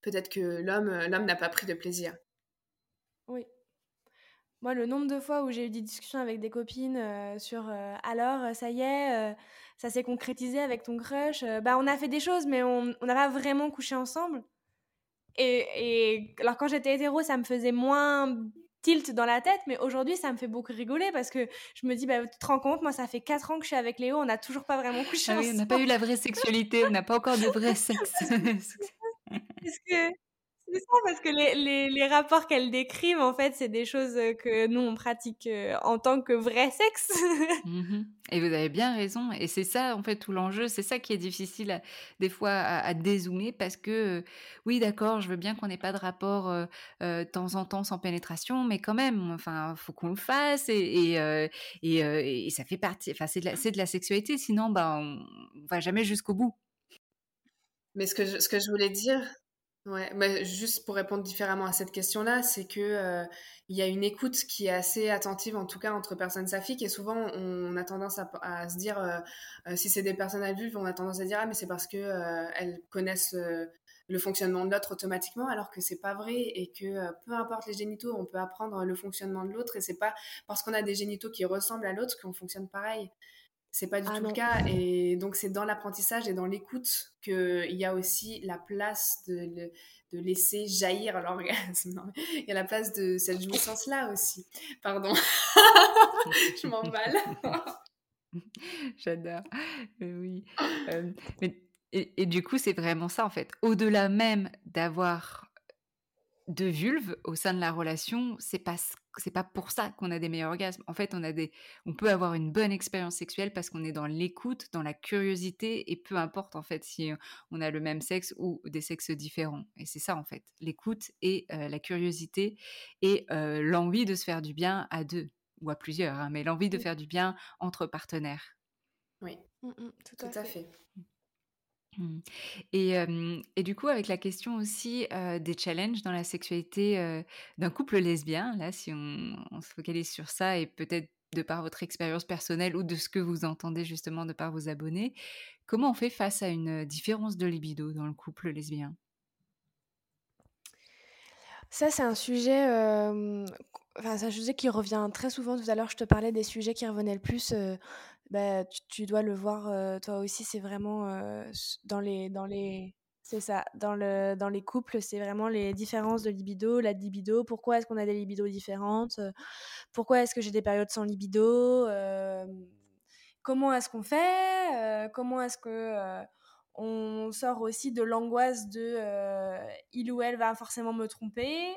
peut-être que l'homme l'homme n'a pas pris de plaisir. Oui. Moi, le nombre de fois où j'ai eu des discussions avec des copines sur alors, ça y est, ça s'est concrétisé avec ton crush. bah, on a fait des choses, mais on n'a pas vraiment couché ensemble. Et, et alors, quand j'étais hétéro, ça me faisait moins tilt dans la tête, mais aujourd'hui, ça me fait beaucoup rigoler parce que je me dis, bah, tu te rends compte, moi, ça fait 4 ans que je suis avec Léo, on n'a toujours pas vraiment couché ah ensemble. on n'a pas eu la vraie sexualité, on n'a pas encore de vrai sexe. Parce que c'est ça, parce que les, les, les rapports qu'elle décrivent, en fait, c'est des choses que nous, on pratique en tant que vrai sexe. Mmh et vous avez bien raison. Et c'est ça, en fait, tout l'enjeu. C'est ça qui est difficile, des fois, à, dézoomer, parce que, oui, d'accord, je veux bien qu'on n'ait pas de rapport de temps en temps sans pénétration, mais quand même, enfin, faut qu'on le fasse. Et, et, et, ça fait partie, enfin, c'est de, la, de la sexualité, sinon, bah, on va jamais jusqu'au bout. Mais ce que ce que je voulais dire, Ouais, bah, juste pour répondre différemment à cette question-là, c'est que euh, y a une écoute qui est assez attentive, en tout cas entre personnes saphiques, et souvent on a tendance à, se dire, euh, euh, si c'est des personnes adultes, on a tendance à dire ah mais c'est parce que elles connaissent le fonctionnement de l'autre automatiquement, alors que c'est pas vrai et que peu importe les génitaux, on peut apprendre le fonctionnement de l'autre, et c'est pas parce qu'on a des génitaux qui ressemblent à l'autre qu'on fonctionne pareil. C'est pas du ah tout le cas. Et donc, c'est dans l'apprentissage et dans l'écoute qu'il y a aussi la place de, de laisser jaillir l'orgasme. Il y a la place de cette jouissance-là aussi. Pardon. Je m'emballe. J'adore. Oui. Euh, et, et, du coup, c'est vraiment ça, en fait. Au-delà même d'avoir de vulve au sein de la relation, c'est pas c'est pas pour ça qu'on a des meilleurs orgasmes. En fait, on a des on peut avoir une bonne expérience sexuelle parce qu'on est dans l'écoute, dans la curiosité et peu importe en fait si on a le même sexe ou des sexes différents. Et c'est ça en fait, l'écoute et la curiosité et l'envie de se faire du bien à deux ou à plusieurs, hein, mais l'envie de faire du bien entre partenaires. Oui, mmh, mmh, tout, à, fait. Mmh. Et, et, du coup, avec la question aussi des challenges dans la sexualité d'un couple lesbien, là, si on, se focalise sur ça et peut-être de par votre expérience personnelle ou de ce que vous entendez justement de par vos abonnés, comment on fait face à une différence de libido dans le couple lesbien? Ça, c'est un sujet. Enfin, c'est un sujet qui revient très souvent. Tout à l'heure, je te parlais des sujets qui revenaient le plus bah, tu, dois le voir toi aussi. C'est vraiment dans les dans les c'est ça dans le dans les couples, c'est vraiment les différences de libido, la libido. Pourquoi est-ce qu'on a des libidos différentes Pourquoi est-ce que j'ai des périodes sans libido Comment est-ce qu'on fait Comment est-ce que on sort aussi de l'angoisse de il ou elle va forcément me tromper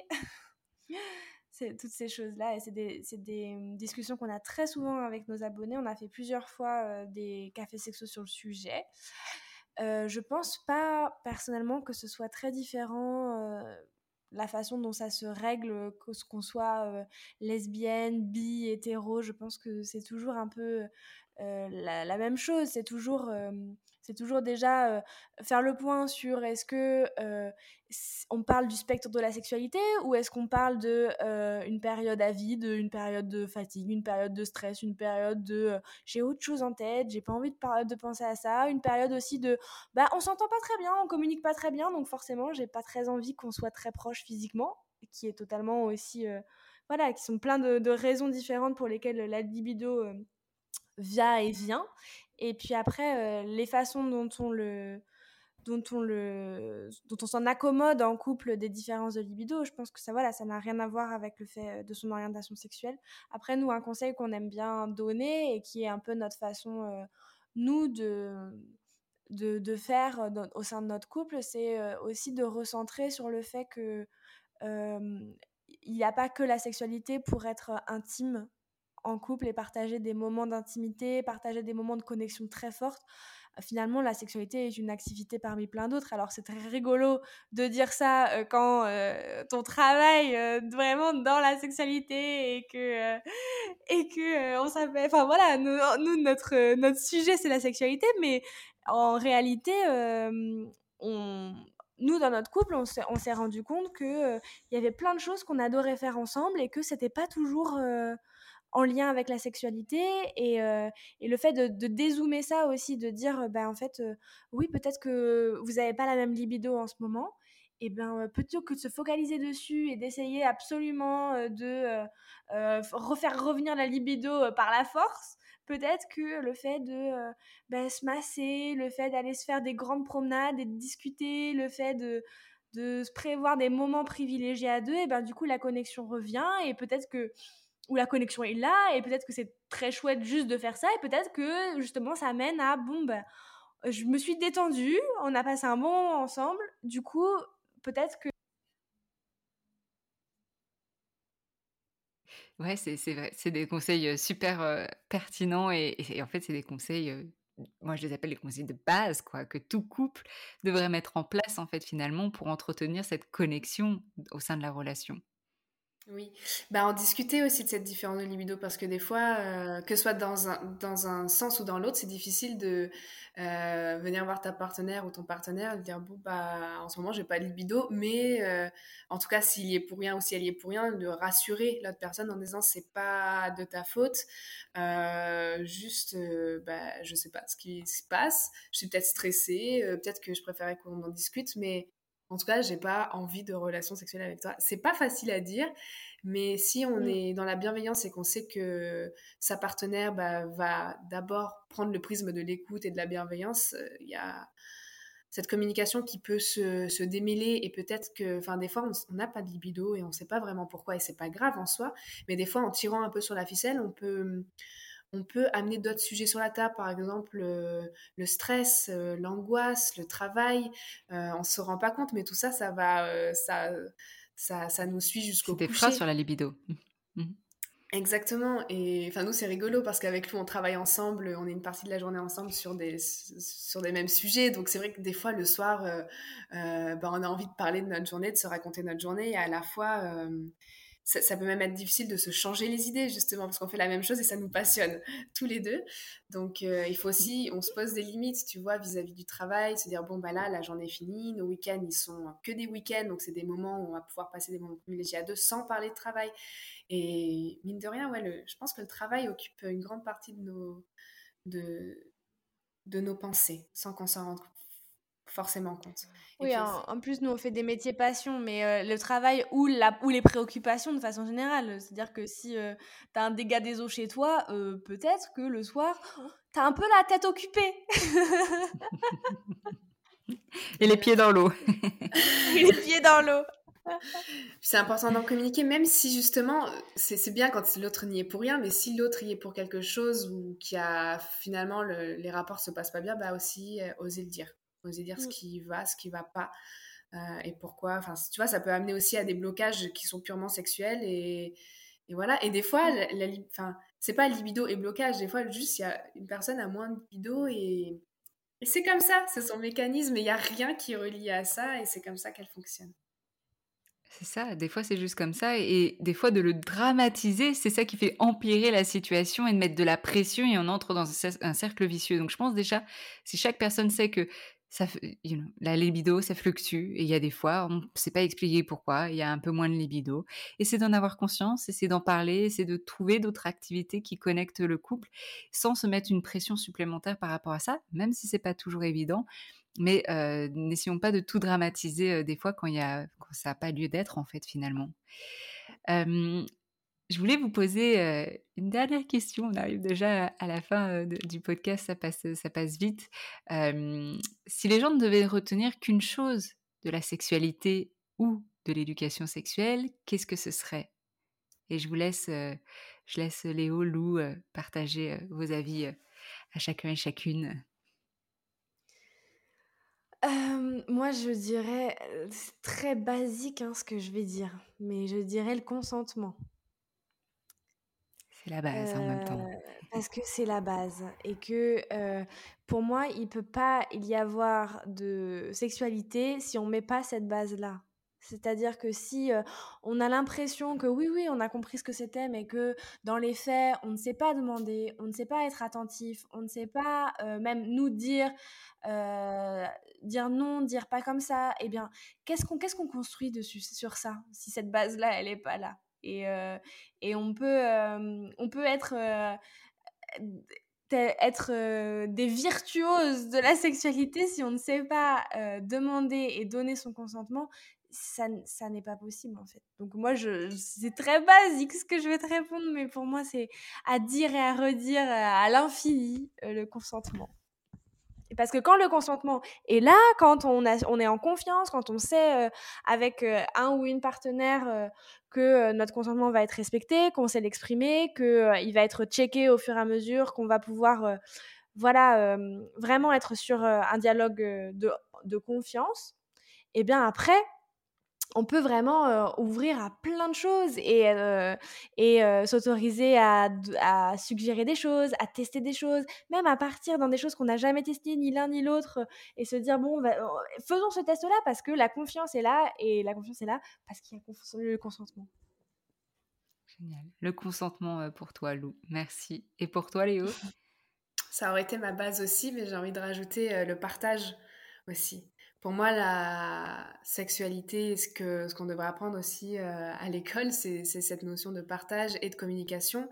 toutes ces choses-là. Et c'est des, mmh, discussions qu'on a très souvent avec nos abonnés. On a fait plusieurs fois des cafés sexos sur le sujet. Euh, je pense pas personnellement que ce soit très différent la façon dont ça se règle, qu'on soit lesbienne, bi, hétéro. Je pense que c'est toujours un peu la, même chose. C'est toujours, c'est toujours déjà faire le point sur est-ce que on parle du spectre de la sexualité ou est-ce qu'on parle de une période à vide, une période de fatigue, une période de stress, une période de j'ai autre chose en tête, j'ai pas envie de, de penser à ça, une période aussi de bah on s'entend pas très bien, on communique pas très bien, donc forcément j'ai pas très envie qu'on soit très proche physiquement, qui est totalement aussi voilà, qui sont plein de, raisons différentes pour lesquelles la libido vient et vient. Et puis après, les façons dont on le dont on le dont on s'en accommode en couple des différences de libido je pense que ça voilà ça n'a rien à voir avec le fait de son orientation sexuelle après nous un conseil qu'on aime bien donner et qui est un peu notre façon nous de de, faire au sein de notre couple c'est aussi de recentrer sur le fait que il n'y a pas que la sexualité pour être intime en couple et partager des moments d'intimité, partager des moments de connexion très fortes. Finalement, la sexualité est une activité parmi plein d'autres. Alors, c'est très rigolo de dire ça euh, quand euh, ton travail euh, vraiment dans la sexualité et que, et que on s'appelle. Enfin, voilà, nous, notre, notre sujet, c'est la sexualité, mais en réalité, nous, dans notre couple, on s'est rendu compte qu'il il y avait plein de choses qu'on adorait faire ensemble et que c'était pas toujours en lien avec la sexualité et, et le fait de, dézoomer ça aussi, de dire, ben, en fait, oui, peut-être que vous n'avez pas la même libido en ce moment, et ben plutôt que de se focaliser dessus et d'essayer absolument de refaire revenir la libido par la force, peut-être que le fait de ben, se masser, le fait d'aller se faire des grandes promenades et de discuter, le fait de, de se prévoir des moments privilégiés à deux, et ben du coup la connexion revient et peut-être que où la connexion est là et peut-être que c'est très chouette juste de faire ça et peut-être que justement ça amène à bon ben je me suis détendue, on a passé un bon moment ensemble, du coup peut-être que Ouais, c'est vrai, c'est des conseils super pertinents et, en fait, c'est des conseils, moi je les appelle les conseils de base, quoi, que tout couple devrait mettre en place en fait finalement pour entretenir cette connexion au sein de la relation. Oui, bah, en discuter aussi de cette différence de libido parce que des fois, euh, que ce soit dans un, dans un sens ou dans l'autre, c'est difficile de euh, venir voir ta partenaire ou ton partenaire et dire bon bah en ce moment j'ai pas de libido, mais euh, en tout cas s'il y est pour rien ou si elle y est pour rien, de rassurer l'autre personne en disant c'est pas de ta faute, juste bah je sais pas ce qui se passe, je suis peut-être stressée, peut-être que je préférais qu'on en discute, mais en tout cas, j'ai pas envie de relation sexuelle avec toi. C'est pas facile à dire, mais si on mm. est dans la bienveillance et qu'on sait que sa partenaire bah, va d'abord prendre le prisme de l'écoute et de la bienveillance, euh, il y a cette communication qui peut se, démêler et peut-être que, enfin, des fois, on n'a pas de libido et on ne sait pas vraiment pourquoi et c'est pas grave en soi, mais des fois, en tirant un peu sur la ficelle, on peut on peut amener d'autres sujets sur la table, par exemple euh, le stress, euh, l'angoisse, le travail. Euh, on se rend pas compte, mais tout ça, ça va, ça, ça, ça, nous suit jusqu'au coucher. Des phrases sur la libido. Mmh. Exactement. Et enfin, nous, c'est rigolo parce qu'avec nous, on travaille ensemble, on est une partie de la journée ensemble sur des, sur des mêmes sujets. Donc, c'est vrai que des fois, le soir, ben, on a envie de parler de notre journée, de se raconter notre journée. Et à la fois, ça, peut même être difficile de se changer les idées, justement, parce qu'on fait la même chose et ça nous passionne tous les deux. Donc, euh, il faut aussi, on se pose des limites, tu vois, vis-à-vis du travail, se dire, bon, bah là, la journée est finie, nos week-ends, ils sont que des week-ends, donc c'est des moments où on va pouvoir passer des moments privilégiés à deux sans parler de travail. Et mine de rien, ouais, je pense que le travail occupe une grande partie de nos, de, de nos pensées, sans qu'on s'en rende forcément compte. oui, en, plus, nous, on fait des métiers passion, mais euh, le travail ou, la, ou les préoccupations de façon générale. C'est-à-dire que si euh, tu as un dégât des eaux chez toi, euh, peut-être que le soir, tu as un peu la tête occupée. Et les pieds dans l'eau. les pieds dans l'eau. C'est important d'en communiquer, même si justement, c'est bien quand l'autre n'y est pour rien, mais si l'autre y est pour quelque chose ou qui a finalement les rapports se passent pas bien, bah aussi oser le dire oser dire ce mm. qui va, ce qui va pas. Euh, et pourquoi. Enfin, tu vois, ça peut amener aussi à des blocages qui sont purement sexuels et, et voilà. Et des fois, mm. la, enfin, c'est pas libido et blocage. Des fois, juste, il y a une personne a moins de libido et, et c'est comme ça. C'est son mécanisme. Il n'y a rien qui est relié à ça et c'est comme ça qu'elle fonctionne. C'est ça, des fois c'est juste comme ça et des fois de le dramatiser, c'est ça qui fait empirer la situation et de mettre de la pression et on entre dans un cercle vicieux. Donc je pense déjà, si chaque personne sait que la libido, ça fluctue et il y a des fois, on ne sait pas expliquer pourquoi, il y a un peu moins de libido. Et c'est d'en avoir conscience, et c'est d'en parler, c'est de trouver d'autres activités qui connectent le couple sans se mettre une pression supplémentaire par rapport à ça, même si c'est pas toujours évident. Mais n'essayons pas de tout dramatiser des fois quand, y a, ça n'a pas lieu d'être, en fait, finalement. Je voulais vous poser une dernière question. On arrive déjà à la fin du podcast, ça passe, ça passe vite. si les gens ne devaient retenir qu'une chose de la sexualité ou de l'éducation sexuelle, qu'est-ce que ce serait? Et je vous laisse, je laisse Léo, Lou partager vos avis à chacun et chacune moi, je dirais, c'est très basique, hein, ce que je vais dire, mais je dirais le consentement. La base, en même temps. parce que c'est la base et que, pour moi, il peut pas y avoir de sexualité si on met pas cette base-là. C'est-à-dire que si on a l'impression que oui, oui, on a compris ce que c'était, mais que dans les faits, on ne sait pas demander, on ne sait pas être attentif, on ne sait pas même nous dire, dire non, dire pas comme ça, eh bien, qu'est-ce qu'on qu'est-ce qu'on construit dessus sur ça, si cette base-là, elle n'est pas là? Et, et on peut, on peut être être des virtuoses de la sexualité si on ne sait pas demander et donner son consentement ça, ça n'est pas possible en fait. Donc moi, je, c'est très basique ce que je vais te répondre, mais pour moi, c'est à dire et à redire euh, à l'infini euh, le consentement. Parce que quand le consentement est là, quand on, est en confiance, quand on sait euh, avec un ou une partenaire que notre consentement va être respecté, qu'on sait l'exprimer, qu'il va être checké au fur et à mesure, qu'on va pouvoir voilà, vraiment être sur un dialogue de, de confiance, et eh bien après, on peut vraiment ouvrir à plein de choses et, et s'autoriser à, suggérer des choses, à tester des choses, même à partir dans des choses qu'on n'a jamais testées ni l'un ni l'autre et se dire bon, faisons ce test-là parce que la confiance est là et la confiance est là parce qu'il y a le consentement. Génial. Le consentement pour toi, Lou. Merci. Et pour toi, Léo? Ça aurait été ma base aussi, mais j'ai envie de rajouter le partage aussi. Pour moi, la sexualité, ce que ce qu'on devrait apprendre aussi euh, à l'école, c'est cette notion de partage et de communication.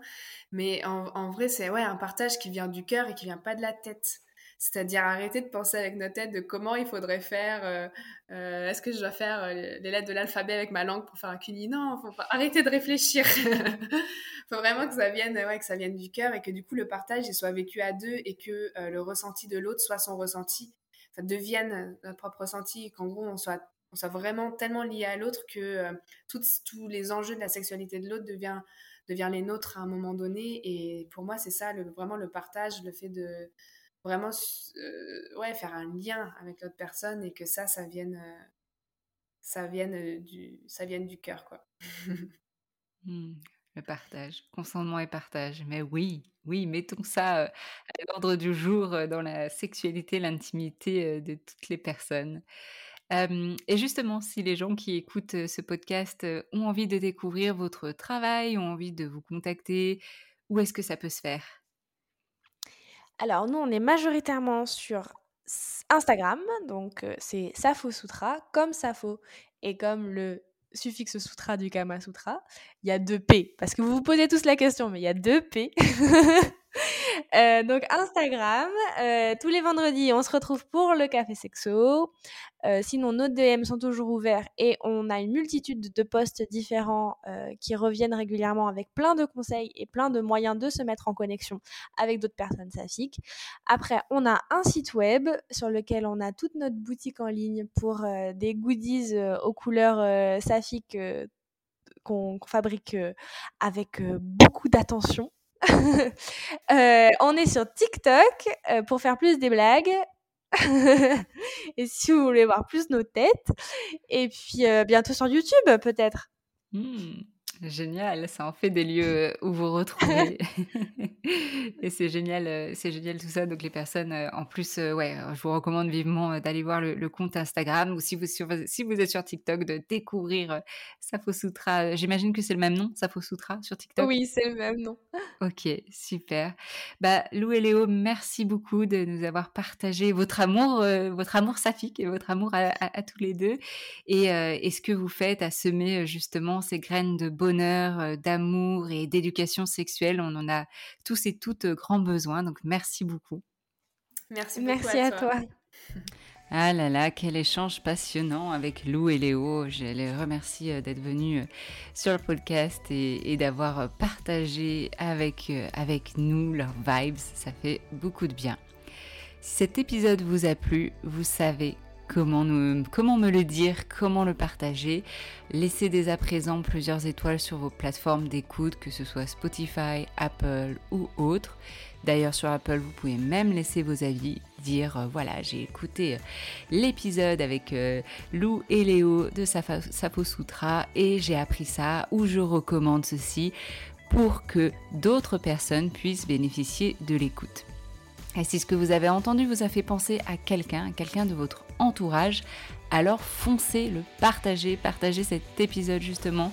Mais en, vrai, c'est ouais un partage qui vient du cœur et qui vient pas de la tête. C'est-à-dire arrêter de penser avec nos têtes de comment il faudrait faire. Euh, euh, est-ce que je dois faire les lettres de l'alphabet avec ma langue pour faire un cuni? Non, faut arrêter de réfléchir. faut vraiment que ça vienne, ouais, que ça vienne du cœur et que du coup le partage il soit vécu à deux et que le ressenti de l'autre soit son ressenti devienne notre propre ressenti, qu'en gros on soit, on soit vraiment tellement lié à l'autre que euh, tous les enjeux de la sexualité de l'autre devient, devient les nôtres à un moment donné. Et pour moi, c'est ça, le, vraiment le partage, le fait de vraiment euh, ouais, faire un lien avec l'autre personne et que ça, ça vienne, euh, ça vienne du, ça vienne du cœur, quoi. Mmh. Le partage, consentement et partage. Mais oui, oui, mettons ça à l'ordre du jour dans la sexualité, l'intimité de toutes les personnes. et justement, si les gens qui écoutent ce podcast ont envie de découvrir votre travail, ont envie de vous contacter, où est-ce que ça peut se faire? Alors, nous, on est majoritairement sur Instagram, donc c'est Safo Sutra, comme Safo et comme le suffixe sutra du Kama Sutra, il y a deux P. Parce que vous vous posez tous la question, mais il y a deux P. Euh, donc Instagram, euh, tous les vendredis, on se retrouve pour le café sexo. Euh, sinon, nos DM sont toujours ouverts et on a une multitude de posts différents qui reviennent régulièrement avec plein de conseils et plein de moyens de se mettre en connexion avec d'autres personnes saphiques. Après, on a un site web sur lequel on a toute notre boutique en ligne pour des goodies aux couleurs saphiques qu'on fabrique avec beaucoup d'attention. Euh, on est sur TikTok euh, pour faire plus des blagues. et si vous voulez voir plus nos têtes. Et puis euh, bientôt sur YouTube, peut-être. Mmh. Génial, ça en fait des lieux où vous retrouvez. et c'est génial, euh, c'est génial tout ça. Donc les personnes, euh, en plus, euh, ouais, je vous recommande vivement d'aller voir le, compte Instagram ou si vous, si vous êtes sur TikTok, de découvrir Safo Sutra. J'imagine que c'est le même nom, Safo Sutra, sur TikTok? Oui, c'est le même nom. ok, super. Bah, Lou et Léo, merci beaucoup de nous avoir partagé votre amour, votre amour saphique et votre amour à, tous les deux. Et, et ce que vous faites à semer justement ces graines de bonheur bonheur, d'amour et d'éducation sexuelle. On en a tous et toutes grand besoin. Donc merci beaucoup. Merci beaucoup. Merci à, toi. Ah là là, quel échange passionnant avec Lou et Léo. Je les remercie d'être venus sur le podcast et, d'avoir partagé avec, avec nous leurs vibes. Ça fait beaucoup de bien. Si cet épisode vous a plu, vous savez comment, me le dire, comment le partager. Laissez dès à présent plusieurs étoiles sur vos plateformes d'écoute, que ce soit Spotify, Apple ou autres. D'ailleurs sur Apple, vous pouvez même laisser vos avis, dire euh, voilà j'ai écouté euh, l'épisode avec euh, Lou et Léo de Sapo Sutra et j'ai appris ça ou je recommande ceci pour que d'autres personnes puissent bénéficier de l'écoute. Et si ce que vous avez entendu vous a fait penser à quelqu'un, à quelqu'un de votre entourage, alors foncez le partagez, partagez cet épisode justement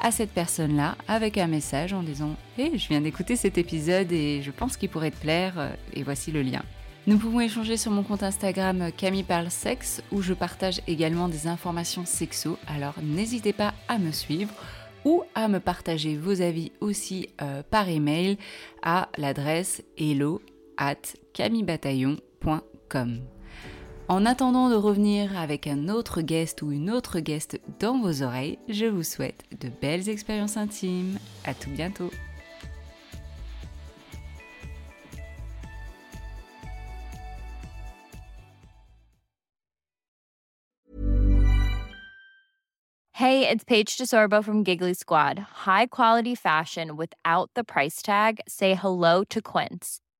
à cette personne-là avec un message en disant Hé, je viens d'écouter cet épisode et je pense qu'il pourrait te plaire, euh, et voici le lien. Nous pouvons échanger sur mon compte Instagram Camille Parle Sexe où je partage également des informations sexo, alors n'hésitez pas à me suivre ou à me partager vos avis aussi euh, par email à l'adresse hello at camibataillon.com. En attendant de revenir avec un autre guest ou une autre guest dans vos oreilles, je vous souhaite de belles expériences intimes. À tout bientôt. Hey, it's Paige DeSorbo from Giggly Squad. High quality fashion without the price tag. Say hello to Quince.